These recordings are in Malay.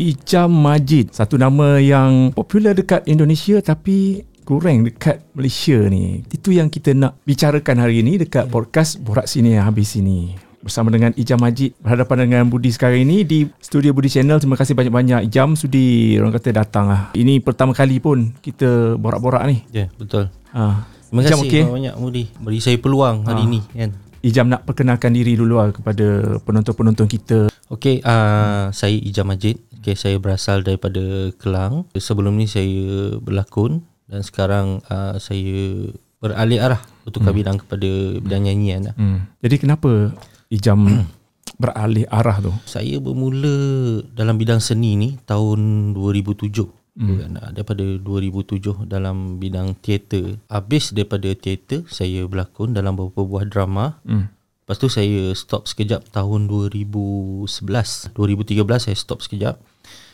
Ijam Majid Satu nama yang popular dekat Indonesia Tapi kurang dekat Malaysia ni. Itu yang kita nak bicarakan hari ini Dekat podcast Borak Sini yang Habis Sini Bersama dengan Ijam Majid Berhadapan dengan Budi sekarang ini Di Studio Budi Channel Terima kasih banyak-banyak Ijam sudi Orang kata datang lah Ini pertama kali pun Kita borak-borak ni Ya, yeah, betul. ha. Terima Ijam kasih okey? banyak Mudi beri saya peluang hari Ah. ini kan. Ijam nak perkenalkan diri dulu lah Kepada penonton-penonton kita Okey, uh, saya Ijam Majid. Okey, saya berasal daripada Kelang. Sebelum ni saya berlakon dan sekarang uh, saya beralih arah bertukar hmm. bidang kepada bidang nyanyian lah. hmm. Jadi kenapa Ijam beralih arah tu Saya bermula dalam bidang seni ni tahun 2007. Hmm. Kan, ah, daripada 2007 dalam bidang teater. Habis daripada teater, saya berlakon dalam beberapa buah drama. hmm. Lepas tu saya stop sekejap tahun 2011. 2013 saya stop sekejap.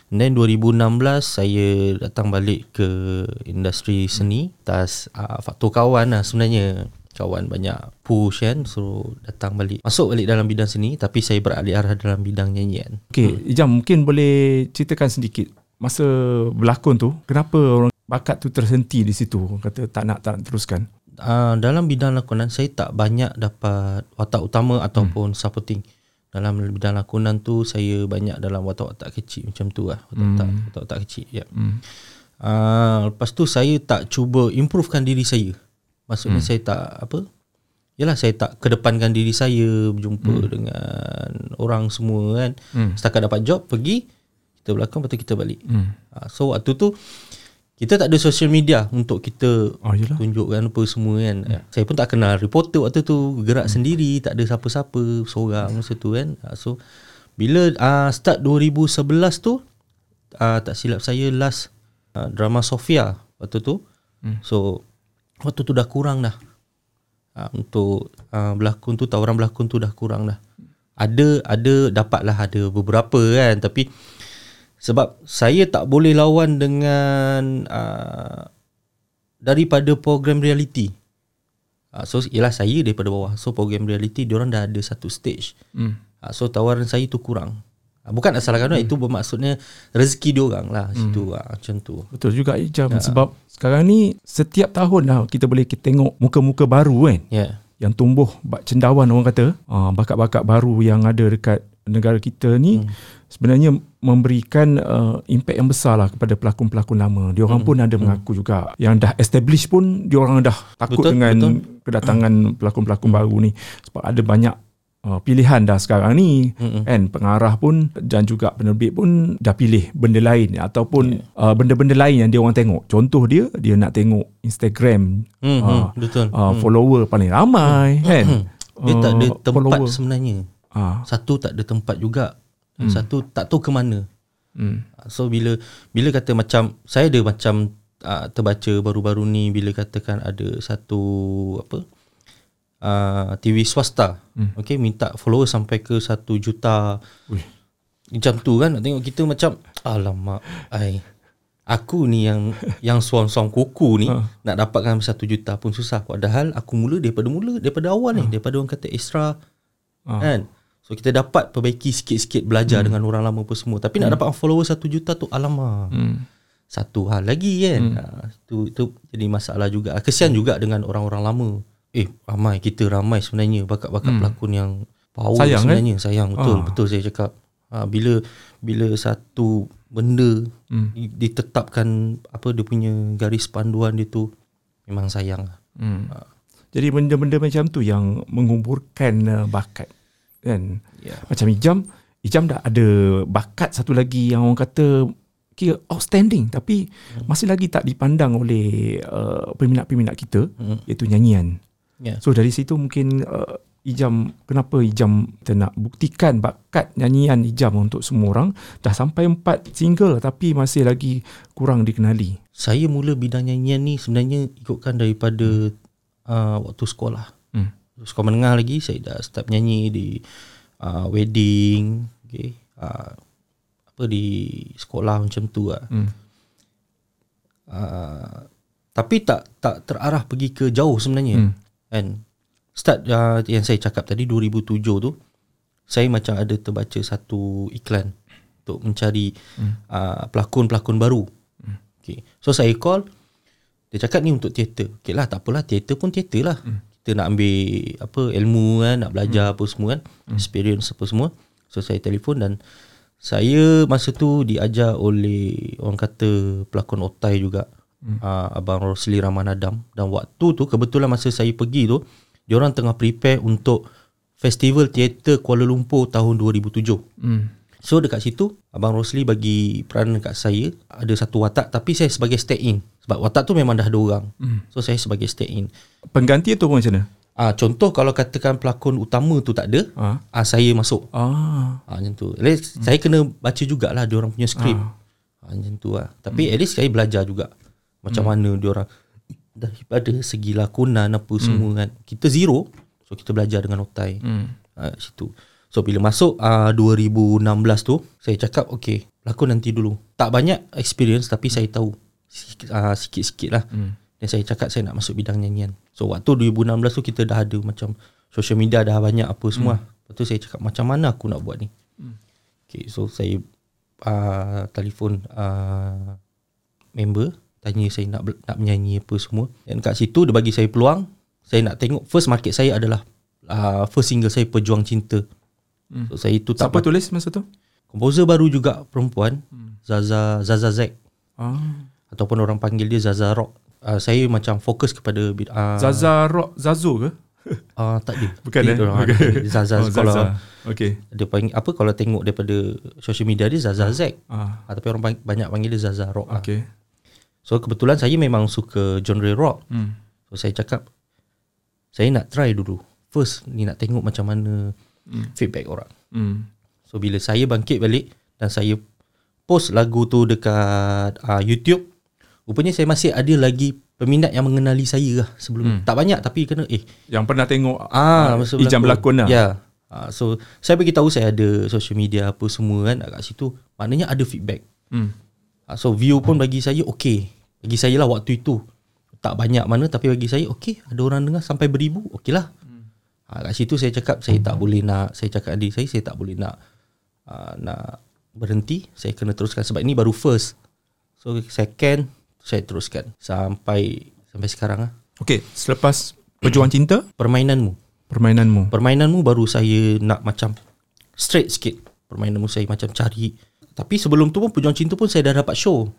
And then 2016 saya datang balik ke industri seni atas uh, faktor kawan lah sebenarnya. Kawan banyak push kan so datang balik. Masuk balik dalam bidang seni tapi saya beralih arah dalam bidang nyanyian. Okey, Ijam mungkin boleh ceritakan sedikit masa berlakon tu, kenapa orang bakat tu tersenti di situ? Orang kata tak nak tak nak teruskan. Uh, dalam bidang lakonan saya tak banyak dapat watak utama ataupun hmm. supporting. Dalam bidang lakonan tu saya banyak dalam watak-watak kecil macam tu lah. Watak-watak, hmm. watak-watak kecil. Ya. Hmm. Uh, lepas tu saya tak cuba improvekan diri saya. Maksudnya hmm. saya tak apa? Yalah saya tak kedepankan diri saya berjumpa hmm. dengan orang semua kan. Hmm. Setakat dapat job pergi kita berlakon lepas tu kita balik. Hmm. Uh, so waktu tu kita tak ada social media untuk kita Oh, yelah. tunjukkan apa semua kan. Hmm. Saya pun tak kenal reporter waktu tu, gerak hmm. sendiri, tak ada siapa-siapa, seorang masa tu kan. Uh, so bila uh, start 2011 tu uh, tak silap saya last uh, drama Sofia waktu tu. Hmm. So waktu tu dah kurang dah. Uh, untuk uh, berlakon tu tawaran berlakon tu dah kurang dah. Ada ada dapatlah ada beberapa kan tapi sebab saya tak boleh lawan dengan uh, daripada program reality. Uh, so ialah saya daripada bawah. So program reality diorang dah ada satu stage. Hmm. Uh, so tawaran saya tu kurang. Uh, bukan asalkan hmm. itu bermaksudnya rezeki diorang lah situ uh, macam tu. Betul juga Ijam ya. sebab sekarang ni setiap tahun lah kita boleh kita tengok muka-muka baru kan Ya. Yeah. yang tumbuh bak cendawan orang kata uh, bakat-bakat baru yang ada dekat negara kita ni hmm. sebenarnya memberikan uh, impact yang besar lah kepada pelakon-pelakon lama. Dia orang hmm. pun ada hmm. mengaku juga yang dah establish pun dia orang dah takut Betul, dengan betul. kedatangan pelakon-pelakon baru ni sebab ada banyak uh, pilihan dah sekarang ni Mm-mm. kan pengarah pun dan juga penerbit pun dah pilih benda lain ataupun yeah. uh, benda-benda lain yang dia orang tengok. Contoh dia dia nak tengok Instagram Hmm, Ah, hmm, betul. uh, follower paling ramai kan. Dia tak ada Uh, tempat follower. sebenarnya. Ah, Satu tak ada tempat juga. Hmm. Satu tak tahu ke mana. hmm. So bila bila kata macam saya ada macam uh, terbaca baru-baru ni bila katakan ada satu apa uh, TV swasta. Hmm. okay minta follower sampai ke 1 juta. Ui. macam tu kan nak tengok kita macam alamak ai aku ni yang yang suang-suang kuku ni Ha. nak dapatkan 1 juta pun susah. Padahal aku mula daripada mula daripada awal ni daripada orang kata extra Ha. kan? So kita dapat perbaiki sikit-sikit belajar dengan orang lama apa semua. Tapi nak dapat follower 1 juta tu alamak. Hmm. satu hal lagi kan? Hmm. ha, itu itu jadi masalah juga. Kesian juga dengan orang-orang lama eh ramai kita ramai sebenarnya bakat-bakat hmm. pelakon yang power Sayang, sebenarnya eh? sayang betul Ah. betul saya cakap ha, bila bila satu benda Hmm. hmm. ditetapkan apa dia punya garis panduan dia tu memang sayang lah. Hmm. Jadi benda-benda macam tu yang menguburkan uh, bakat kan. Ya. Macam Ijam, Ijam dah ada bakat satu lagi yang orang kata kira outstanding tapi masih lagi tak dipandang oleh uh, peminat-peminat kita Hmm. iaitu nyanyian. Ya. So dari situ mungkin uh, Ijam kenapa Ijam kita nak buktikan bakat nyanyian Ijam untuk semua orang dah sampai empat single tapi masih lagi kurang dikenali. Saya mula bidang nyanyian ni sebenarnya ikutkan daripada uh, waktu sekolah. Hmm. Sekolah menengah lagi saya dah start nyanyi di uh, wedding, okay, uh, apa di sekolah macam tu lah. Hmm. Uh, tapi tak tak terarah pergi ke jauh sebenarnya. Hmm. Kan? Start uh, yang saya cakap tadi 2007 tu saya macam ada terbaca satu iklan untuk mencari hmm. uh, pelakon-pelakon baru. Hmm. Okay. So saya call dia cakap ni untuk teater. Okay lah tak apalah teater pun teater lah. Hmm. Kita nak ambil apa ilmu kan, nak belajar hmm. apa semua kan, hmm. experience apa semua. So saya telefon dan saya masa tu diajar oleh orang kata pelakon otai juga. Hmm. Uh, Abang Rosli Rahman Adam dan waktu tu kebetulan masa saya pergi tu dia orang tengah prepare untuk Festival Teater Kuala Lumpur tahun 2007. Hmm. So dekat situ Abang Rosli bagi peranan dekat saya ada satu watak tapi saya sebagai stay in sebab watak tu memang dah ada orang. Hmm. So saya sebagai stay in. Pengganti tu pun macam mana? Ah contoh kalau katakan pelakon utama tu tak ada, Ah. ah saya masuk. Ah. Ah macam tu. At least hmm. saya kena baca jugalah dia orang punya skrip. Ah. macam tu lah. Tapi hmm. at least saya belajar juga macam hmm. mana dia orang daripada segi lakonan apa hmm. semua kan. Kita zero. So kita belajar dengan otai. Hmm. uh, situ. So bila masuk uh, 2016 tu saya cakap okay lakon nanti dulu. Tak banyak experience tapi saya tahu sikit, uh, sikit-sikit lah. Hmm. Dan saya cakap saya nak masuk bidang nyanyian. So waktu 2016 tu kita dah ada macam social media dah banyak apa semua. Hmm. Lepas tu saya cakap macam mana aku nak buat ni. Hmm. Okay so saya uh, telefon uh, member tanya saya nak nak menyanyi apa semua. Dan kat situ dia bagi saya peluang saya nak tengok first market saya adalah uh, first single saya Pejuang Cinta. Hmm. So saya itu tak Siapa tulis masa tu? Komposer baru juga perempuan hmm. Zaza Zaza Zack Ah. ataupun orang panggil dia Zaza Rock. Uh, saya macam fokus kepada uh, Zaza Rock Zazo ke? uh, tak dia. Bukan dia, eh? orang Bukan. ada Zaza Oh, kalau Zaza. Okay. dia panggil apa kalau tengok daripada social media dia Zaza Zack. Ah. Uh, tapi orang banyak panggil dia Zaza Rock. lah. So kebetulan saya memang suka genre rock. Hmm. So saya cakap saya nak try dulu. First ni nak tengok macam mana hmm. feedback orang. Hmm. So bila saya bangkit balik dan saya post lagu tu dekat uh, YouTube, rupanya saya masih ada lagi peminat yang mengenali saya lah sebelum hmm. tak banyak tapi kena eh Yang pernah tengok ah ah, Ijam berlakon lah. Ya. Yeah. Uh, so saya bagi tahu saya ada social media apa semua kan kat situ. Maknanya ada feedback. Hmm. Uh, so view pun bagi saya okey. Bagi saya lah waktu itu. Tak banyak mana tapi bagi saya okey, ada orang dengar sampai beribu, okeylah. Hmm. Uh, kat situ saya cakap saya tak boleh nak saya cakap adik saya saya tak boleh nak uh, nak berhenti, saya kena teruskan sebab ini baru first. So second saya teruskan sampai sampai sekarang lah. Okay, selepas Perjuangan Cinta, Permainanmu. permainanmu. Permainanmu baru saya nak macam straight sikit. Permainanmu saya macam cari. Tapi sebelum tu pun Pejuang Cinta pun saya dah dapat show.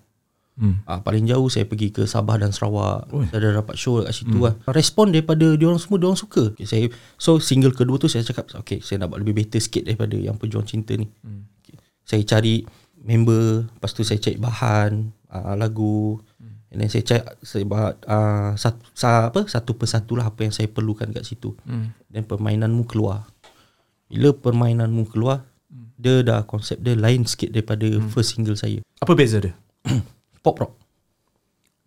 Hmm. Ah, paling jauh saya pergi ke Sabah dan Sarawak. Ui. Saya dah dapat show kat situ hmm. lah. Respon daripada diorang semua, diorang suka. Okay, saya So single kedua tu saya cakap, okay saya nak buat lebih better sikit daripada yang Pejuang Cinta ni. Hmm. Okay. Saya cari member, lepas tu saya cari bahan, uh, lagu. Hmm. And then saya cari, saya buat uh, satu, sa, apa, satu persatu lah apa yang saya perlukan kat situ. Hmm. Dan permainanmu keluar. Bila permainanmu keluar, hmm. dia dah konsep dia lain sikit daripada hmm. first single saya. Apa beza dia? Pop rock.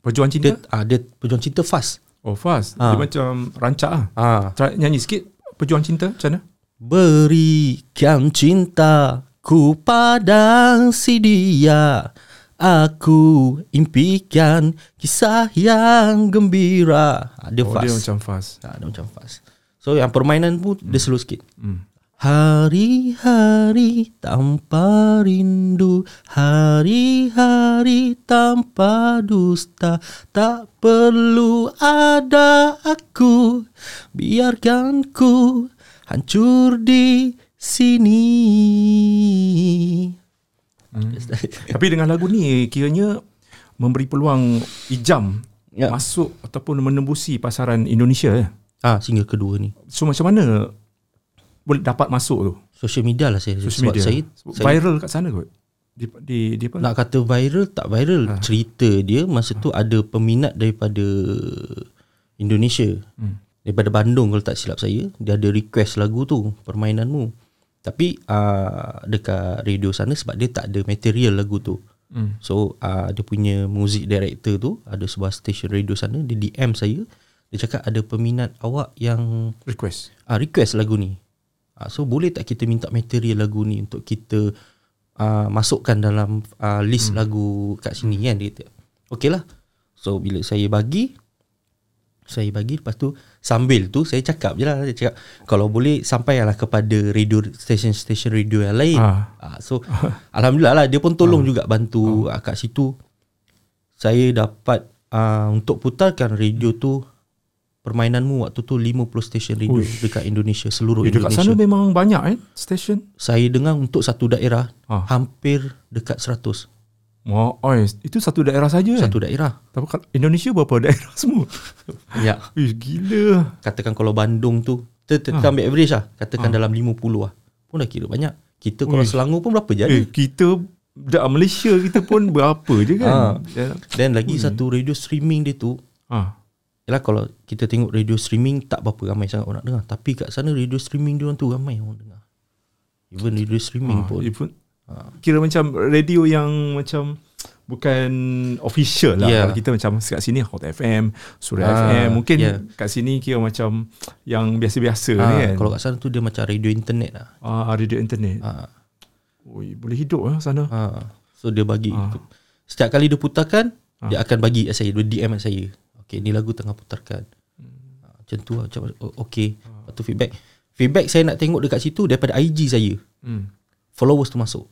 Perjuangan Cinta? Dia, ah, dia perjuang cinta fast. Oh, fast. Ah. Dia macam rancak ah. Ah. Try nyanyi sikit Perjuangan Cinta macam mana? Berikan cintaku pada si dia Aku impikan kisah yang gembira ah, Dia oh, fast dia macam fast. ah, Dia macam fast So yang permainan pun hmm. dia slow sikit Hmm. Hari-hari tanpa rindu Hari-hari tanpa dusta Tak perlu ada aku Biarkan ku hancur di sini Hmm. Tapi dengan lagu ni kiranya memberi peluang Ijam Ya. masuk ataupun menembusi pasaran Indonesia eh. Ah, single kedua ni So macam mana boleh dapat masuk tu? Social media lah saya Social Sebab media. saya, saya viral kat sana kot. Di di, di apa? Nak kata viral tak viral Ha. Cerita dia masa tu ada peminat daripada Indonesia Hmm. Daripada Bandung kalau tak silap saya Dia ada request lagu tu Permainanmu Tapi uh, dekat radio sana sebab dia tak ada material lagu tu Hmm. So uh, dia punya music director tu Ada sebuah station radio sana Dia DM saya Dia cakap ada peminat awak yang Request. uh, request lagu ni Ah, so boleh tak kita minta material lagu ni untuk kita uh, masukkan dalam uh, list hmm. lagu kat sini kan dia kata. Okey lah. So bila saya bagi saya bagi lepas tu sambil tu saya cakap je lah saya cakap kalau boleh sampailah kepada radio station-station radio yang lain. Ah. Ah, so alhamdulillah lah dia pun tolong juga bantu ah. kat situ. Saya dapat uh, untuk putarkan radio tu permainanmu waktu tu 50 stesen radio Uish. dekat Indonesia seluruh Eh, dekat Indonesia. sana memang banyak eh station. Saya dengar untuk satu daerah Ah. hampir dekat 100 Wah, oi, itu satu daerah saja kan? satu daerah. Tapi kalau Indonesia berapa daerah semua? Ya. Ish, gila. Katakan kalau Bandung tu kita kita ambil average lah, katakan dalam 50 lah. Pun dah kira banyak. Kita kalau Uish. Selangor pun berapa je ada. Eh, kita dah Malaysia kita pun berapa je kan? Ah. Ya. Dan lagi satu radio streaming dia tu Ah. Yalah kalau kita tengok radio streaming tak berapa ramai sangat orang dengar. Tapi kat sana radio streaming dia orang tu ramai orang dengar. Even radio streaming Ah, pun. dia pun kira macam radio yang macam bukan official lah. Yeah. Kalau kita macam kat sini Hot FM, Suria Ah, FM, mungkin yeah. kat sini kira macam yang biasa-biasa ni Ah, kan. Kalau kat sana tu dia macam radio internet lah. ah, radio internet. Ah, Oi, boleh hidup lah sana. ah. So dia bagi. Ah. Setiap kali dia putarkan, dia akan bagi saya. Dia DM saya. Okay, ni lagu tengah putarkan. Ah, macam tu lah. Macam, oh, okay. Lepas tu feedback. Feedback saya nak tengok dekat situ daripada IG saya. Hmm. Followers tu masuk.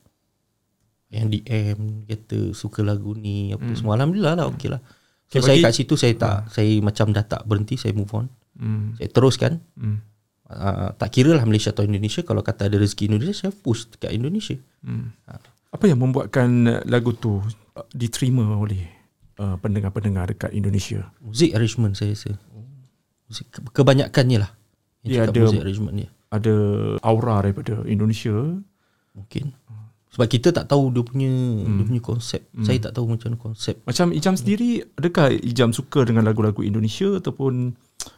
Yang DM kata suka lagu ni apa semua. Alhamdulillah lah okey lah. So Okay, saya bagi- kat situ saya tak saya macam dah tak berhenti saya move on. Hmm. Saya teruskan. Hmm. Uh, tak kira lah Malaysia atau Indonesia kalau kata ada rezeki Indonesia saya push dekat Indonesia. Hmm. Apa yang membuatkan uh, lagu tu uh, diterima oleh uh, pendengar-pendengar dekat Indonesia? Muzik arrangement saya rasa. Muzik kebanyakannya lah. Dia ada- muzik arrangement dia. Ada aura daripada Indonesia. Mungkin. Sebab kita tak tahu dia punya Hmm. dia punya konsep. Saya tak tahu macam mana konsep. Macam Ijam sendiri, adakah Ijam suka dengan lagu-lagu Indonesia ataupun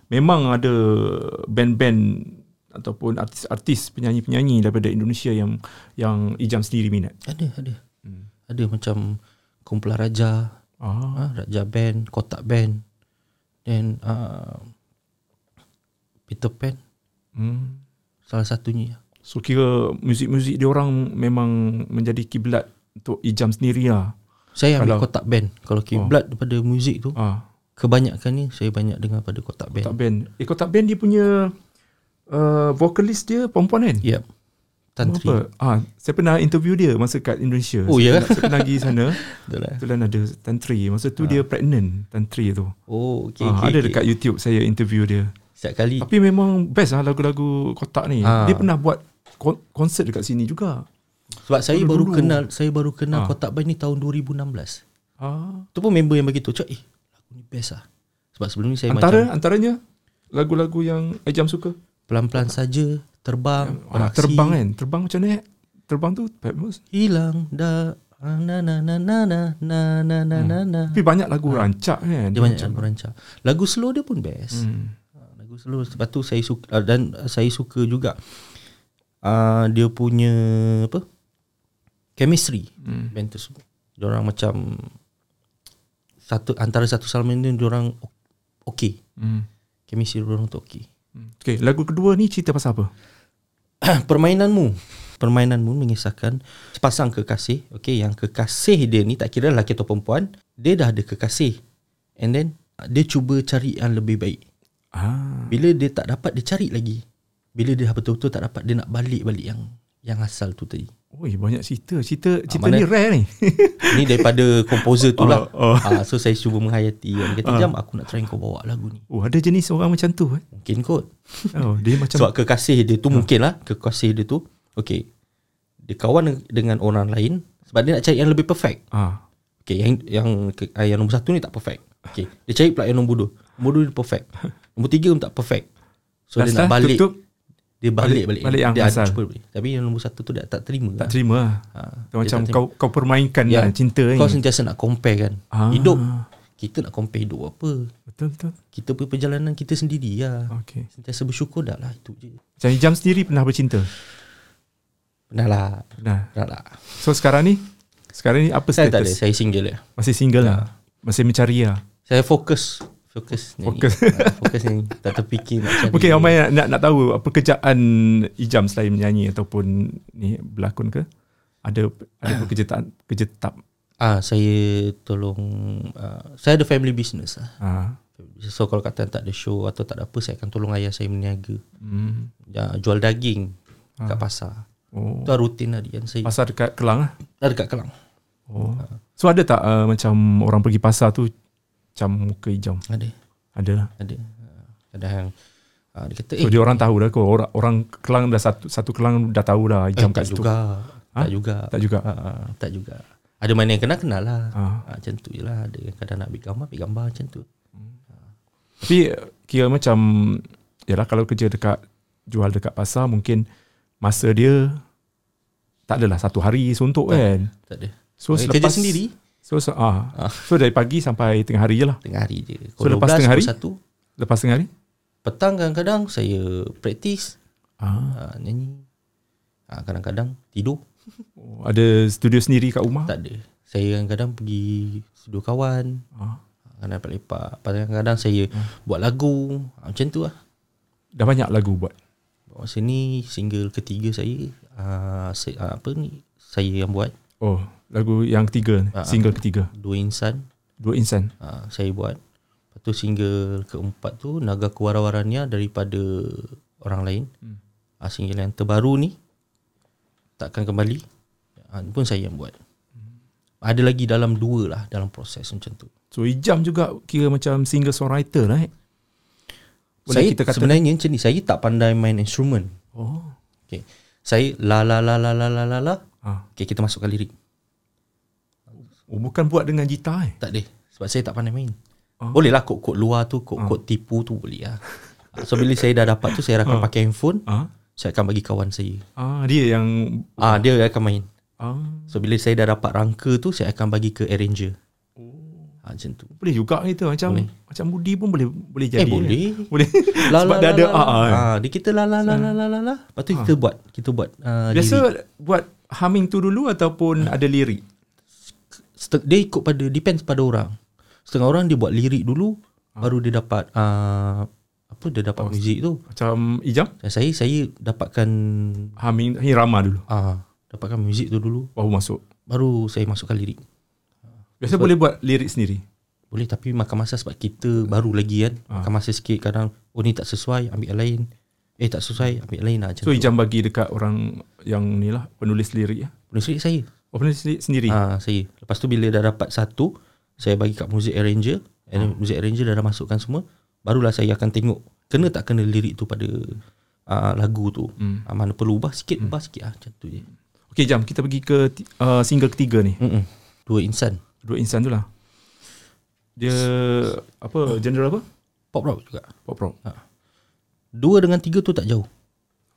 memang ada band-band ataupun artis-artis penyanyi-penyanyi daripada Indonesia yang yang Ijam sendiri minat? Ada, ada. Ada macam Kumpulan Raja, Ah, ha, Raja Band, Kotak Band dan uh, Peter Pan hmm. salah satunya. So kira muzik-muzik dia orang memang menjadi kiblat untuk Ijam sendiri lah. Saya ambil Kalau- Kotak Band. Kalau kiblat daripada muzik tu, Ah, kebanyakan ni saya banyak dengar pada Kotak Band. Kotak Band. Eh Kotak Band dia punya uh, vokalis dia perempuan kan? Yep. Tantri. Apa? Ah, saya pernah interview dia masa kat Indonesia. Oh, ya? Saya, saya pernah pergi sana. Betul lah. Kebetulan ada Tantri. Masa tu dia pregnant Tantri tu. Oh, okey ah, okey. ada okey. dekat YouTube saya interview dia. Setiap kali Tapi memang best lah lagu-lagu kotak ni. Ah. Dia pernah buat kon- konsert dekat sini juga. sebab saya Dulu-dulu. baru kenal saya baru kenal Ah. Kotak Band ni tahun 2016. Ah. Tu pun member yang bagi tu cak eh lagu ni best lah. Sebab sebelum ni saya Antara macam antaranya lagu-lagu yang Ejam suka. pelan-pelan saja terbang, Ah, beraksi, terbang kan. Terbang macam mana? eh? Terbang tu famous. hilang dah ah, na na na na na na na na na na. Tapi banyak lagu rancak kan. Dia banyak lagu rancak. Lagu slow dia pun best. Hmm. Ah, Lagu slow sebab tu saya suka ah, dan saya suka juga uh, dia punya apa? chemistry Hmm. band tersebut. Dia orang macam satu antara satu sama lain dia orang okey. Hmm. Chemistry dia orang tu okey. Okay, lagu kedua ni cerita pasal apa? Permainanmu. Permainanmu mengisahkan sepasang kekasih Okay yang kekasih dia ni tak kira lelaki atau perempuan Dia dah ada kekasih. And then uh, dia cuba cari yang lebih baik. Ah. Bila dia tak dapat dia cari lagi. Bila dia betul-betul tak dapat dia nak balik-balik yang yang asal tu tadi Oi, banyak cerita. Cerita cerita mana- ni rare ni. Ni daripada komposer tu lah. Oh, oh. Ah, So saya cuba menghayati. Dia kata jam aku nak try kau bawa lagu ni. Oh, ada jenis orang macam tu eh. Mungkin kot. Oh, dia macam Sebab kekasih dia tu mungkin lah. Kekasih dia tu. Okay Dia kawan dengan orang lain. Sebab dia nak cari yang lebih perfect. Ah. Okay yang yang ah, yang nombor satu ni tak perfect. Okay Dia cari pula yang nombor dua. Nombor dua dia perfect. Nombor tiga pun tak perfect. So Last dia nak time balik. tutup, Dia balik balik, balik- yang dia asal. cuba balik. Tapi yang nombor satu tu dia tak terima tak lah. terima lah. Ha, Dia macam terima. kau kau permainkan Ya, lah cinta ni. Kau sentiasa nak compare kan Ah. Hidup Kita nak compare hidup apa Betul betul. Kita punya perjalanan kita sendiri lah Okay. Sentiasa bersyukur dah lah Itu je Macam Ijam sendiri pernah bercinta? Pernah lah Pernah. Pernah lah So sekarang ni sekarang ni apa Saya tak ada status? Saya single ya Masih single lah. Masih mencari lah. Saya fokus Fokus nyanyi. Fokus. Ah, Fokus nyanyi. Tak terfikir nak cari. Mungkin ramai nak, nak, nak tahu apa pekerjaan Ijam selain menyanyi ataupun ni berlakon ke? Ada ada pekerjaan kerja tetap. Ah, saya tolong ah, saya ada family business lah. Ah. So kalau kata tak ada show atau tak ada apa saya akan tolong ayah saya berniaga. Hmm. Ya, jual daging kat pasar. Oh. Itu rutin harian saya. Pasar dekat Kelang ah. Dah dekat Kelang. Oh. So ada tak uh, macam orang pergi pasar tu macam muka hijau? Ada. Ada lah. Ada. Kadang ah, dia kata So eh dia orang tahu dah kau orang orang Kelang dah satu satu Kelang dah tahu dah Eh, hijau tak kat situ. juga. Ha? Tak juga. Tak juga. Ha, ha, tak juga. Ada mana yang kenal-kenal lah. Ha. Ha. macam tu je lah. Ada yang kadang nak ambil gambar, ambil gambar macam tu. Tapi kira macam yalah kalau kerja dekat jual dekat pasar mungkin masa dia tak adalah satu hari suntuk kan. Tak ada. So Bagi selepas kerja sendiri, So, so ah. Ah. So dari pagi sampai tengah hari je lah. tengah hari je. So, lepas tengah hari? satu. Lepas tengah hari? Petang kadang-kadang saya praktis, Ah. ha, nyanyi. Ha, kadang-kadang tidur. Oh, ada studio sendiri kat rumah? Tak ada. Saya kadang-kadang pergi studio kawan. Ah. Kadang lepak-lepak. Kadang-kadang saya buat lagu. Ha, macam tu lah. Dah banyak lagu buat. Masa ni single ketiga saya. Uh, saya uh, apa ni? Saya yang buat. Oh, lagu yang ketiga, Ah, single ketiga. Dua Insan. Dua insan. Uh, saya buat. Lepas tu single keempat tu Naga Kewarawarannya daripada orang lain. Hmm. Uh, single yang terbaru ni takkan kembali. Uh, pun saya yang buat. Ada lagi dalam dua lah dalam proses macam tu. So Ijam juga kira macam singer songwriter lah eh. Boleh saya kita kata sebenarnya macam ni saya tak pandai main instrumen. Oh. Okay. Saya la la la la la la la la. Ah. Okay, kita masukkan lirik. Oh, bukan buat dengan gitar eh. Tak ada. Sebab saya tak pandai main. Oh. Boleh lah kod-kod luar tu, kod-kod tipu tu boleh lah. Ah, So bila saya dah dapat tu saya akan pakai handphone, Ah. saya akan bagi kawan saya. Ah, dia yang Ah dia akan main. ah. So bila saya dah dapat rangka tu saya akan bagi ke arranger. Ah macam tu. Boleh juga itu macam Boleh. macam Budi pun boleh boleh jadi. eh boleh. Boleh. La, Sebab la, dia la, ada la, ah. la. ah. Ah, dia kita la la la la la la la. Lepas tu kita buat, kita buat uh, Biasa lirik. buat humming tu dulu ataupun ada lirik. Dia ikut pada depends pada orang. Setengah orang dia buat lirik dulu baru dia dapat uh, apa dia dapat muzik tu. Macam Ijam Dan saya saya dapatkan humming irama dulu ah dapatkan muzik tu dulu baru masuk. baru saya masukkan lirik. Biasa boleh buat lirik sendiri. Boleh tapi makan masa sebab kita baru lagi kan. Makan masa sikit kadang oh ni tak sesuai ambil yang lain. Eh tak sesuai ambil yang lain lah So tu. Ijam bagi dekat orang yang ni lah penulis lirik ya. Penulis lirik saya. Oh penulis lirik sendiri. Ah saya. Lepas tu bila dah dapat satu saya bagi kat music arranger. And music arranger dah, dah masukkan semua. Barulah saya akan tengok kena tak kena lirik tu pada uh, lagu tu. Hmm. Uh, mana perlu ubah sikit, ubah sikit ah macam tu je. Okey jam kita pergi ke uh, single ketiga ni. Mm-mm. Dua insan. Dua insan tu lah. Dia apa genre apa? Pop rock juga. Pop rock. Dua dengan tiga tu tak jauh.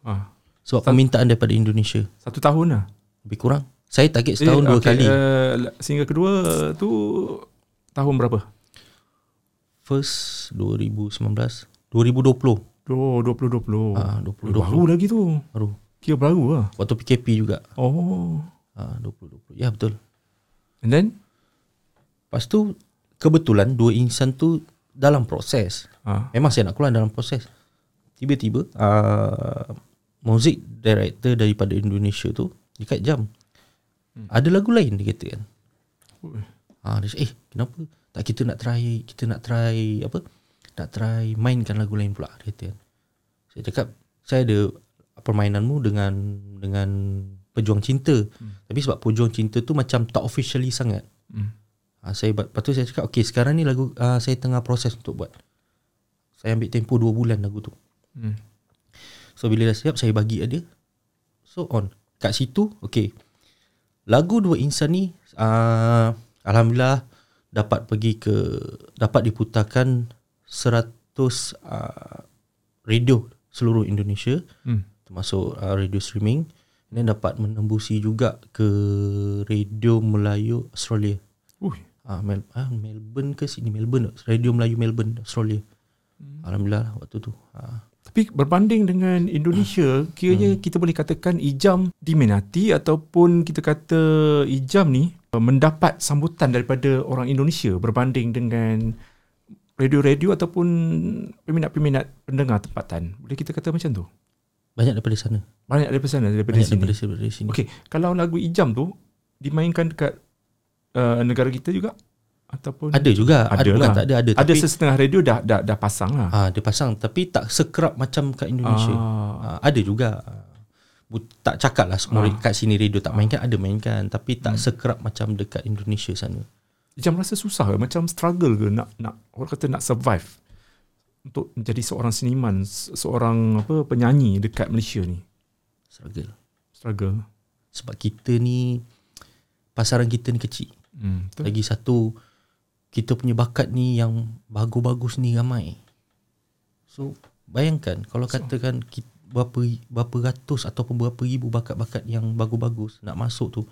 Ah, Sebab permintaan daripada Indonesia. satu tahun lah. Lebih kurang. Saya target setahun dua okay, kali. Uh, single kedua tu tahun berapa? First 2019. 2020. Oh, 2020. Ah, Eh, 2020. baru lagi tu. Baru. Kira baru lah. Waktu PKP juga. Oh. Ah, 2020. Ya betul. And then? Lepas tu kebetulan dua insan tu dalam proses. Ah. Memang saya nak keluar dalam proses. Tiba-tiba uh, music director daripada Indonesia tu dekat jam. Hmm. Ada lagu lain dia kata kan. Ah dia cakap, eh kenapa tak kita nak try kita nak try apa? Nak try mainkan lagu lain pula dia kata kan. Saya cakap saya ada permainanmu dengan dengan pejuang cinta. Hmm. Tapi sebab pejuang cinta tu macam tak officially sangat. Hmm. Ha, saya lepas tu saya cakap okey sekarang ni lagu uh, saya tengah proses untuk buat. Saya ambil tempoh 2 bulan lagu tu. Hmm. So bila dah siap saya bagi dia. So on. Kat situ okey. Lagu dua insan ni uh, alhamdulillah dapat pergi ke dapat diputarkan 100 uh, radio seluruh Indonesia Hmm. termasuk uh, radio streaming dan dapat menembusi juga ke radio Melayu Australia. Ah, Mel, ah Melbourne ke sini Melbourne Radio Melayu Melbourne Australia. Hmm. Alhamdulillah lah waktu tu. Ah. Tapi berbanding dengan Indonesia, kiranya kita boleh katakan Ijam diminati ataupun kita kata Ijam ni uh, mendapat sambutan daripada orang Indonesia berbanding dengan radio-radio ataupun peminat-peminat pendengar tempatan. Boleh kita kata macam tu? Banyak daripada sana. Banyak daripada sana daripada Banyak sini. daripada, daripada sini. Okey, kalau lagu Ijam tu dimainkan dekat uh, negara kita juga ataupun Ada juga. Ada bukan lah. tak ada ada ada tapi setengah radio dah dah dah pasang lah. ah dia pasang tapi tak sekerap macam kat Indonesia. Ah. Ah, ada juga. Tak cakap lah semua Ah. kat sini radio tak mainkan ada mainkan tapi tak sekerap macam dekat Indonesia sana. Ijam rasa susah ke? Macam struggle ke nak nak orang kata nak survive untuk menjadi seorang seniman, se- seorang apa penyanyi dekat Malaysia ni. Struggle. Struggle. Sebab kita ni pasaran kita ni kecil. Hmm, betul. Lagi satu kita punya bakat ni yang bagus-bagus ni ramai. So bayangkan kalau katakan kita, berapa berapa ratus ataupun berapa ribu bakat-bakat yang bagus-bagus nak masuk tu.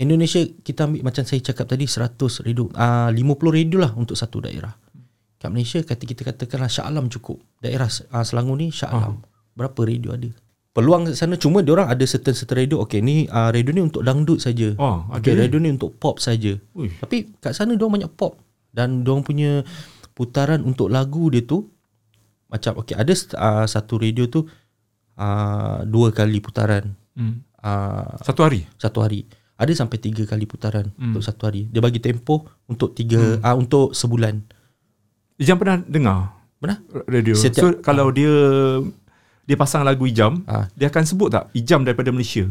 Indonesia kita ambil macam saya cakap tadi 100 radio ah uh, 50 radio lah untuk satu daerah. Kat Malaysia kata kita katakanlah Shah Alam cukup. Daerah uh, Selangor ni Shah Alam. Berapa radio ada? Peluang kat sana cuma dia orang ada certain-certain radio. Okey ni uh, radio ni untuk dangdut saja. Oh, Okey radio ni untuk pop saja. Tapi kat sana dia orang banyak pop dan dia orang punya putaran untuk lagu dia tu macam okey ada uh, satu radio tu uh, dua kali putaran Hmm. uh, Satu hari. satu hari. Ada sampai tiga kali putaran Hmm. untuk satu hari. Dia bagi tempoh untuk tiga hmm. uh, untuk sebulan. Ijam pernah dengar Benar? radio. Setiap- so kalau dia dia pasang lagu Ijam, Ah. dia akan sebut tak Ijam daripada Malaysia?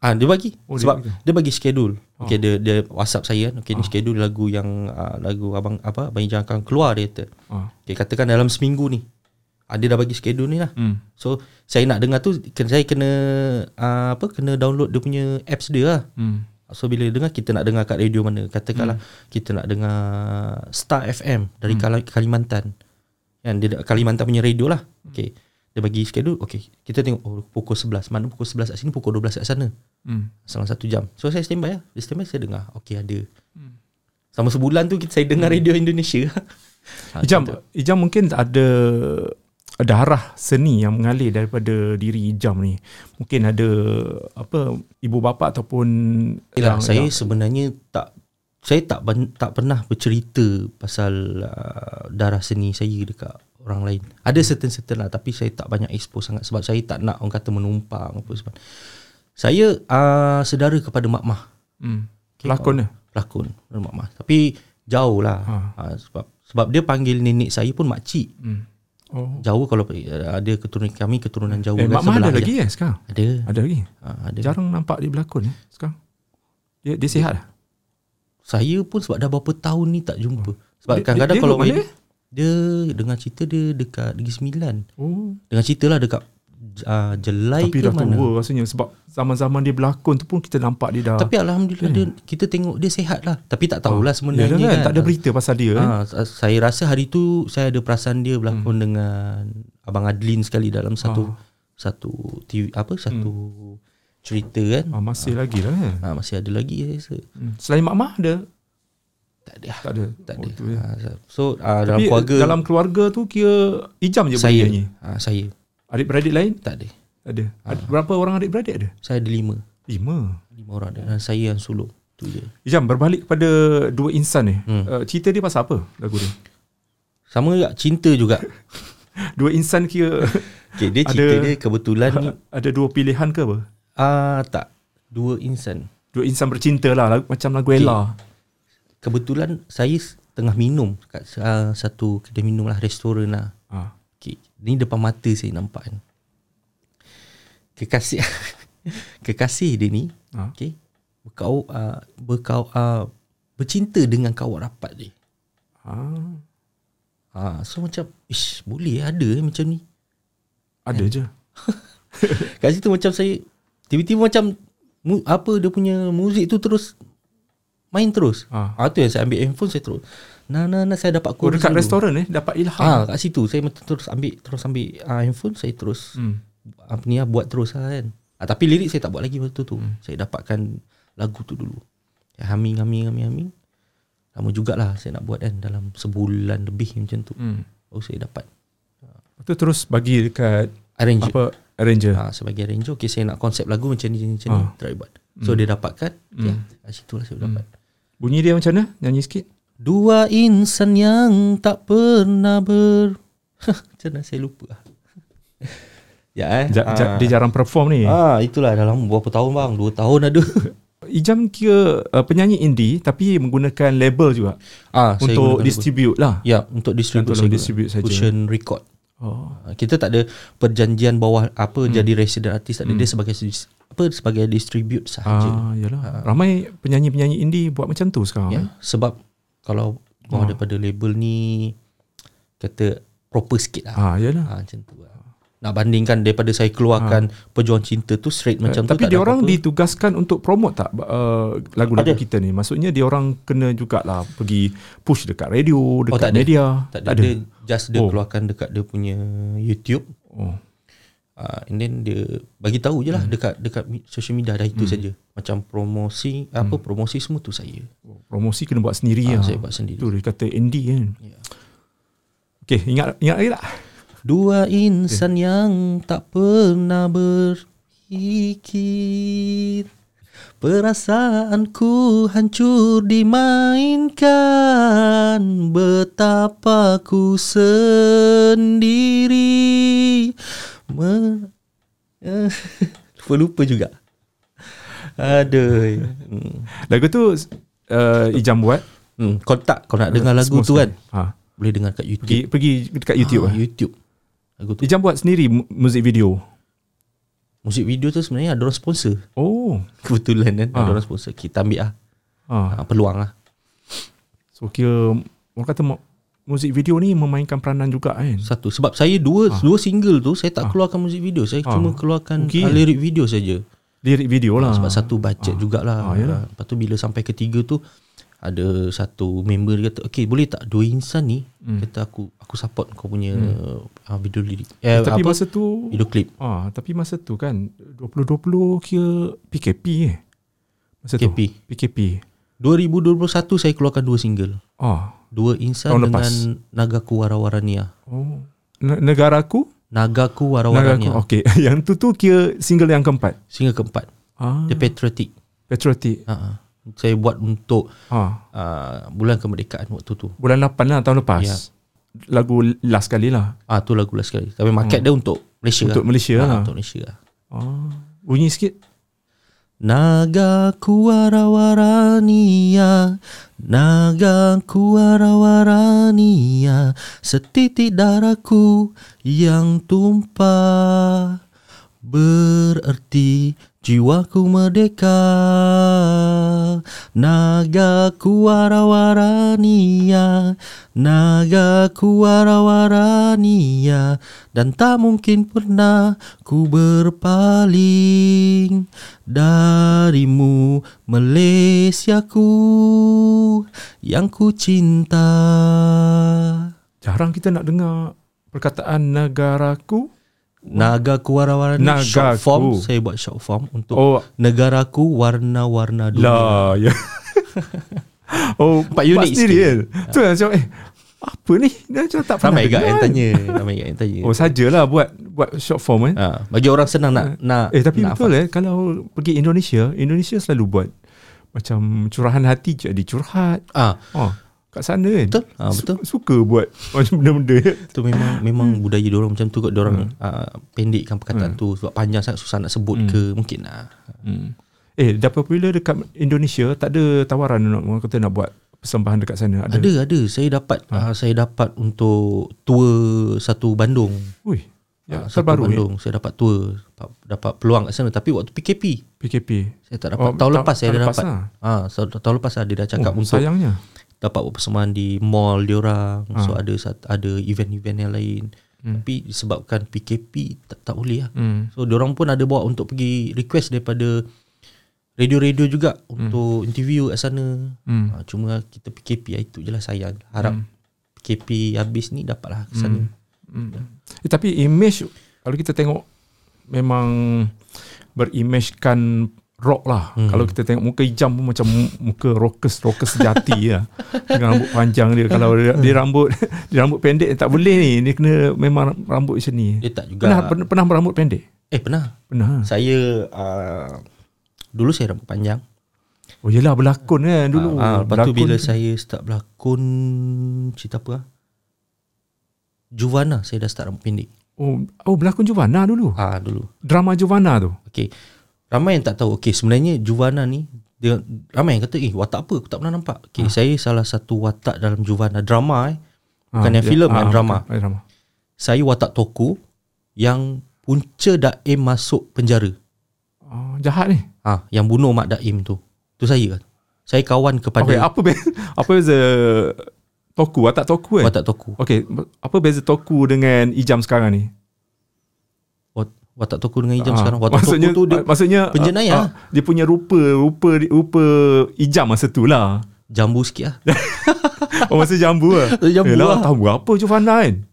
Ah dia bagi Oh, oh, dia sebab bagi. dia, dia bagi schedule. Okey dia dia WhatsApp saya. Okey ni schedule lagu yang uh, lagu abang apa abang Ijang akan keluar dia kata. Ah. Okey katakan dalam seminggu ni. Ah, dia dah bagi schedule ni lah. Hmm. So saya nak dengar tu saya kena uh, apa kena download dia punya apps dia lah. Hmm. So bila dengar kita nak dengar kat radio mana katakanlah hmm. kita nak dengar Star FM dari hmm. Kalimantan. Kan dia Kalimantan punya radio lah. Okey. Dia bagi schedule okey. Kita tengok oh, pukul 11 mana pukul 11 kat sini pukul 12 kat sana. Hmm. Selama satu jam. So saya standby lah. Dia standby saya dengar. Okey ada. Hmm. Sama sebulan tu kita saya dengar radio Indonesia. ha, Ijam. Ijam mungkin ada darah seni yang mengalir daripada diri Ijam ni. Mungkin ada apa ibu bapa ataupun Yalah, yang, saya yang, sebenarnya tak saya tak tak pernah bercerita pasal uh, darah seni saya dekat orang lain. Ada certain-certain lah tapi saya tak banyak expose sangat sebab saya tak nak orang kata menumpang apa sebab. Saya uh, sedara kepada mak mah hmm, pelakon dia. pelakon mak mah. Tapi jauh lah Ha. ha. uh, sebab sebab dia panggil nenek saya pun mak cik. Hmm. Oh. Jauh kalau uh, ada keturunan kami keturunan jauh Eh, kan mak Mah ada sebelah lagi eh sekarang? Ada. Ada lagi. Ha, ada. Jarang nampak dia berlakon eh sekarang. Dia dia sihat lah. Saya pun sebab dah berapa tahun ni tak jumpa. Sebab Dia- kadang-kadang dia- dia kalau main dia dengan cerita dia dekat Negeri Sembilan. Oh. Dengan cerita lah dekat uh, Jelai Tapi ke dah mana. tua rasanya sebab zaman-zaman dia berlakon tu pun kita nampak dia dah Tapi alhamdulillah dia kita tengok dia sihat lah. Tapi tak tahulah sebenarnya Yalah kan, kan. tak ada berita pasal dia. Ha, saya rasa hari tu saya ada perasan dia berlakon hmm. dengan Abang Adlin sekali dalam satu satu TV apa satu cerita kan. Ah, masih lagi lah kan. Ha, masih ada lagi saya rasa. Hmm. Selain mak Mah ada? Tak ada. Tak ada. Tak Oh, ada. ya. Ha, so uh, dalam Tapi keluarga dalam keluarga tu kira Ijam je saya nyanyi. ha, saya Adik-beradik lain? tak ada. Tak ada. Ad- Berapa orang adik-beradik ada? Saya ada lima. Lima. Lima orang ada. Dan saya yang sulung. Tu je. Ijam berbalik kepada dua insan ni. Hmm. Uh, cerita dia pasal apa lagu dia? Sama juga cinta juga. Dua insan kira Okay, dia cerita Ada- dia kebetulan ada dua pilihan ke apa? ah uh, tak dua insan. Dua insan bercinta lah lagu, macam lagu Ella. Kebetulan saya tengah minum kat uh, satu kedai minum lah restoran lah. Ah. Okay. Ni depan mata saya nampak kan. Kekasih kekasih dia ni Ah. okay, berkau uh, berkau uh, bercinta dengan kawan rapat dia. Ah. Ha, so macam ish boleh ada eh, macam ni. Ada je. Kat situ macam saya tiba-tiba macam mu, apa dia punya muzik tu terus main terus. Ah. Ah. tu yang saya ambil handphone saya terus. Nah nah nah saya dapat Oh, chorus dekat dulu. restoran eh dapat ilham. Ah kat situ saya terus ambil terus ambil ah, handphone saya terus Hmm. apa ni lah, buat terus lah kan. Ah, tapi lirik saya tak buat lagi waktu tu. Hmm. Saya dapatkan lagu tu dulu. Ya, humming humming humming humming. Lama jugalah saya nak buat kan dalam sebulan lebih macam tu. Hmm. Oh saya dapat Lepas tu terus bagi dekat arrange apa arranger. Ha, sebagai arranger okay, saya nak konsep lagu macam ni macam ni Ah. try buat. So dia dapatkan Hmm. ya, kat situ lah saya dapat. Bunyi dia macam mana? Nyanyi sikit. Dua insan yang tak pernah ber Macam mana saya lupa Ya eh Ja, ja, dia jarang perform ni. Ah itulah dalam berapa tahun bang? Dua tahun ada. Ijam kira uh, penyanyi indie tapi menggunakan label juga ah saya untuk distribute lah. label. Ya untuk distribute Untuk saya distribute saja. Cushion record. Oh. Ah, Kita tak ada perjanjian bawah apa hmm. jadi resident artist tak ada dia sebagai apa sebagai distribute sahaja. Ah, yalah. Ramai penyanyi-penyanyi indie buat macam tu sekarang. Ya, eh. sebab kalau mau daripada label ni kata proper sikit lah. Ah, yalah. Ah, macam tu lah. Nak bandingkan daripada saya keluarkan Pejuang Cinta tu straight macam tu Eh, Tapi tak dia ada orang apa-apa. ditugaskan untuk promote tak uh, lagu-lagu Ada. kita ni? Maksudnya dia orang kena jugalah pergi push dekat radio, dekat Oh, tak ada. media. tak ada. Dia just dia Oh. keluarkan dekat dia punya YouTube. Oh. Uh, and then dia bagi tahu je lah hmm. dekat dekat social media dah itu hmm. saja. Macam promosi apa promosi semua tu saya. Promosi kena buat sendiri Ah, lah. saya buat sendiri. Tu dia kata indie kan. Ya. Okay, ingat ingat lagi tak? Dua insan yang tak pernah berfikir Perasaanku hancur dimainkan Betapa ku sendiri Me- Lupa-lupa juga Aduh hmm. Lagu tu uh, Ijam buat. hmm. Kau tak Kau nak dengar lagu tu kan. Ha. Boleh dengar kat YouTube Pergi pergi dekat YouTube ah, lah. YouTube Lagu tu Ijam buat sendiri mu- muzik video. Musik video tu sebenarnya ada orang sponsor Oh. Kebetulan kan Ah. Ada orang sponsor Kita ambil lah Ha. ha, Peluang lah So kira orang kata muzik video ni memainkan peranan juga kan. Satu Sebab saya dua Dua single tu Saya tak keluarkan musik video Saya Ah. cuma keluarkan Okey. okay. lirik video saja Lirik video lah. Sebab satu budget jugalah Ah, yalah. Lepas tu bila sampai ketiga tu ada satu member dia kata okay boleh tak dua insan ni hmm. kata aku aku support kau punya hmm. uh, video lirik eh, tapi apa masa tu video klip ah tapi masa tu kan 2020 kira PKP eh. Masa PKP. tu PKP. 2021 saya keluarkan dua single Ah. Dua insan Tahun dengan lepas. Nagaku Warawarania Oh. Ne- Negaraku? Nagaku. Warawarania Okey. yang tu tu kira single yang keempat. single keempat Ah. dia patriotic Patriotic. uh saya buat untuk Ah. uh, bulan kemerdekaan waktu tu Bulan 8 lah tahun lepas. Ya. Lagu last kali lah. ah tu lagu last sekali tapi market dia untuk Malaysia Untuk lah. Malaysia Ah, lah. untuk Malaysia lah Ah. Bunyi sikit. Naga kuwara-warania Naga kuwara-warania Setitik darahku yang tumpah Bererti jiwaku merdeka. Naga kuwara-warania Naga kuwara-warania Dan tak mungkin pernah ku berpaling Darimu Malaysiaku Yang ku cinta. Jarang kita nak dengar perkataan negaraku. Naga kuwara-warani short Nagaku. form Saya buat short form Untuk Oh. Negaraku warna-warna dunia Lah, ya. oh, Nampak unik buat sendiri sikit. kan? Tu macam eh apa ni? Dia macam tak pernah Ramai gak yang tanya Ramai gak yang tanya Oh, sajalah buat buat short form kan. ha, Bagi orang senang nak nak Eh tapi nak betul eh kalau pergi Indonesia, Indonesia selalu buat macam curahan hati jadi curhat. Ah, Oh, kat sana kan. Betul. Ah, betul. Su- Suka buat macam benda-benda. tu memang memang budaya dia orang macam tu kot dia orang Hmm. ah, pendekkan perkataan tu sebab panjang sangat susah nak sebut ke mungkin lah. Hmm. Eh, dah popular dekat Indonesia, tak ada tawaran nak orang kata nak buat persembahan dekat sana. Ada. Ada ada saya dapat ah, saya dapat untuk tour satu Bandung. Ui. Ya, Ah, satu ni. Bandung saya dapat tour dapat, dapat peluang kat sana tapi waktu PKP PKP. saya tak dapat Oh, tahun ta- lepas saya tahun dah lepas dapat. lah. Ah, so- tahun lepas lah dia dah cakap Oh, untuk sayangnya. Dapat buat persembahan di mall dia orang. Ah. So ada ada event-event yang lain. Tapi disebabkan PKP tak tak boleh lah. Hmm. So orang pun ada bawa untuk pergi request daripada radio-radio juga untuk interview kat sana. Hmm. Ha, cuma kita PKP lah, itu je lah sayang. Harap PKP habis ni dapatlah ke sana. Hmm. Eh, tapi image kalau kita tengok memang berimagekan rock lah. Hmm. Kalau kita tengok muka hijam pun macam mu- muka rockers rockers sejati lah. Dengan rambut panjang dia. Kalau dia, dia rambut dia rambut pendek tak boleh ni. Dia kena memang rambut macam ni. Dia tak juga. Pernah pernah, pernah berambut pendek? Eh pernah. Pernah. Saya uh, dulu saya rambut panjang. Oh yelah berlakon kan dulu. Ah, ah, lepas tu Berlakon- bila saya start berlakon cerita apa ah? Juvana saya dah start rambut pendek. Oh, oh berlakon Juvana dulu. Ah dulu. Drama Juvana tu. Okey. Ramai yang tak tahu. Okey, sebenarnya Juvana ni dia ramai yang kata, "Eh, watak apa? Aku tak pernah nampak." Okey, saya salah satu watak dalam Juvana drama eh. Bukan yang filem, yang drama. bukan, drama. Saya watak toko yang punca Daim masuk penjara. Oh, jahat ni. Ah, yang bunuh Mak Daim tu. Tu saya. Saya kawan kepada Okay, apa beza, apa beza Toku, watak Toku kan? watak toko. Okay, apa beza Toku dengan Ijam sekarang ni? Wat- Watak toko dengan hijau Ah, sekarang. Watak maksudnya, toko tu dia maksudnya penjenayah. ah, ah, dia punya rupa rupa rupa Ijam masa tu lah. jambu sikit lah. Oh masa jambu lah. Jambu Yelah, lah. tahun berapa Jovana kan?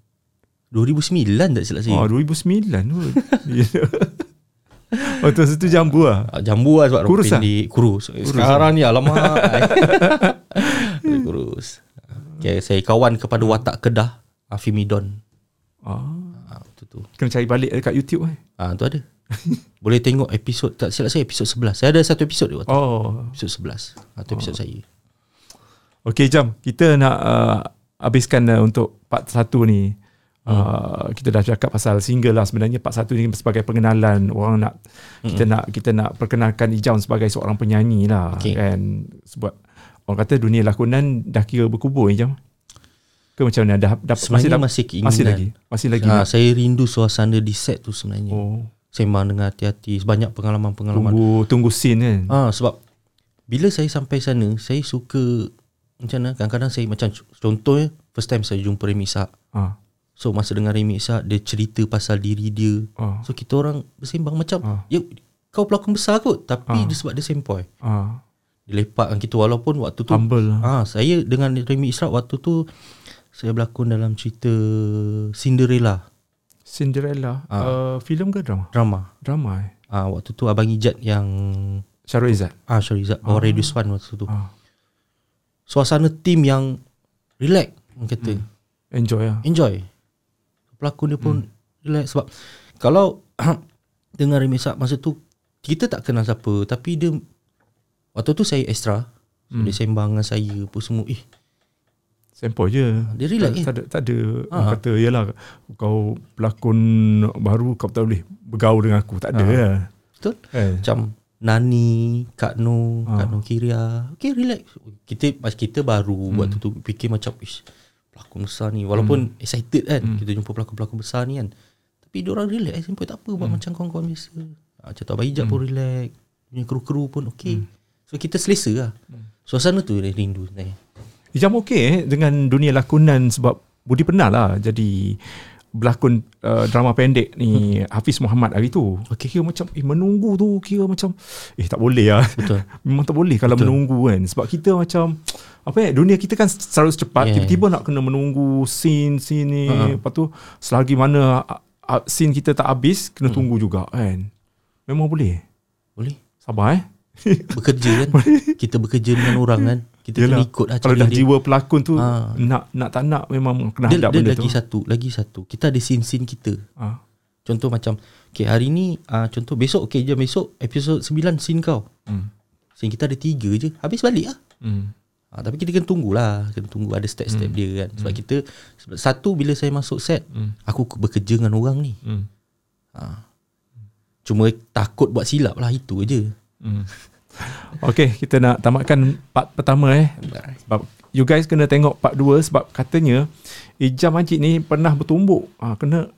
2009 tak silap saya. Oh 2009 tu. oh tu masa tu jambu lah. Ah, Jambu lah sebab Kurus lah? pendek. Kurus. Sekarang ni alamak. kurus. Okay, saya kawan kepada watak Kedah. Afimidon. Ah, Ah, tu kena cari balik dekat YouTube eh. Ah, tu ada. Boleh tengok episod tak silap saya episod 11. Saya ada satu episod dia waktu. Oh. Episod 11. Ah, tu episod saya. Okay jam Kita nak uh, Habiskan uh, untuk part 1 ni Hmm. uh, Kita dah cakap pasal single lah Sebenarnya part 1 ni Sebagai pengenalan Orang nak Kita nak kita nak perkenalkan Ijam Sebagai seorang penyanyi lah Okay. Kan Sebab Orang kata dunia lakonan Dah kira berkubur Ijam Ke macam mana dah, dah, Sebenarnya dah- masih keinginan. Masih lagi Masih lagi nak- saya rindu suasana di set tu sebenarnya. Oh Sembang dengan hati-hati. Banyak pengalaman-pengalaman. Tunggu Tunggu scene kan Ah sebab bila saya sampai sana, saya suka macam mana kadang-kadang saya macam contohnya first time saya jumpa Remy Ishak. ah. So masa dengar Remy Ishak dia cerita pasal diri dia. Ah. So kita orang bersembang macam Ah. ya kau pelakon besar kot tapi Ah. dia sebab dia sempoi. Ah. Dia lepakkan kita walaupun waktu tu Humble lah ah saya dengan Remy Ishak waktu tu saya berlakon dalam cerita Cinderella Cinderella Ah. uh, Filem ke drama? drama. Drama eh Ah waktu tu Abang Ijat yang Syarul Izzat ah Syarizat bawa Radio Swan waktu tu. ah. Suasana tim yang relax orang kata. Hmm. Enjoy lah enjoy. Pelakon dia pun hmm. relax sebab kalau dengar Remy Sak masa tu kita tak kenal siapa tapi dia waktu tu saya extra so Hmm. dia sembang dengan saya apa semua eh Sempoi je Dia relax tak, je. tak ada Tak ada Ha. Orang kata Yelah Kau pelakon Baru kau tak boleh Bergaul dengan aku Tak ada Ha. lah betul eh. macam Nani, Kak Noh, Ah. Kak Noh Kiria. Okay, relax. Kita pas kita baru Hmm. waktu tu fikir macam ish pelakon besar ni walaupun excited kan Hmm. kita jumpa pelakon-pelakon besar ni kan. Tapi dia orang relax simple tak apa buat Hmm. macam kawan-kawan biasa. Ah, macam tu Abang Ijab pun relax. Punya kru-kru pun okey. So kita selesa lah. Suasana tu dia rindu sebenarnya. Ijam okey eh Dengan dunia lakonan Sebab Budi pernah lah Jadi Berlakon uh, drama pendek ni Hafiz Muhammad hari tu Okey. Kira macam Eh menunggu tu Kira macam Eh tak boleh lah Betul. Memang tak boleh Kalau Betul. menunggu kan Sebab kita macam apa ya dunia kita kan selalu cepat Yeah. tiba-tiba nak kena menunggu scene scene ni Ha. lepas tu selagi mana uh, scene kita tak habis kena tunggu juga kan memang boleh Boleh. sabar eh Bekerja kan. kita bekerja dengan orang kan. Kita Yelah, kena ikut lah kalau dah dia. jiwa pelakon tu Ha. nak nak tak nak memang kena Dia, hadap dia benda lagi tu satu, lagi satu. Kita ada scene-scene kita. ha. Contoh macam Okay hari ni uh, Contoh besok Okay jom besok Episod 9 scene kau hmm. Scene kita ada tiga je Habis balik lah Hmm. uh, Tapi kita kena tunggulah Kena tunggu ada step-step dia kan Sebab kita sebab Satu bila saya masuk set Hmm. Aku bekerja dengan orang ni Hmm. uh, Cuma takut buat silap lah Itu je Hmm. Okay kita nak tamatkan part pertama eh. Sebab you guys kena tengok part 2 sebab katanya Ijam Majid ni pernah bertumbuk. Ha, kena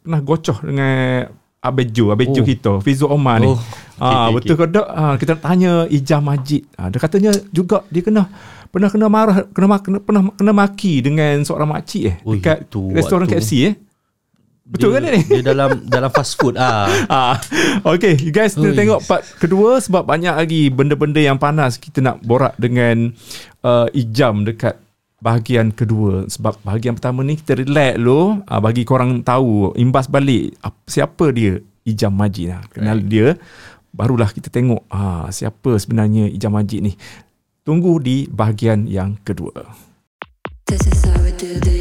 pernah gocoh dengan Abejo Abejo Oh. kita Fizu Omar ni. Oh, ah okay, betul ke tak? Ha, kita nak tanya Ijam Majid. Ha, dia katanya juga dia kena pernah kena marah kena, kena pernah kena maki dengan seorang makcik eh Oh, dekat itu restoran waktu- KFC eh betul dia, kan ni Dia dalam dalam fast food ah. Ah, okay, you guys Ui. tengok part kedua sebab banyak lagi benda-benda yang panas kita nak borak dengan uh, Ijam dekat bahagian kedua sebab bahagian pertama ni kita relax dulu uh, bagi korang tahu imbas balik ap- siapa dia Ijam Majid lah. kenal dia barulah kita tengok ah siapa sebenarnya Ijam Majid ni tunggu di bahagian yang kedua This is how we do this.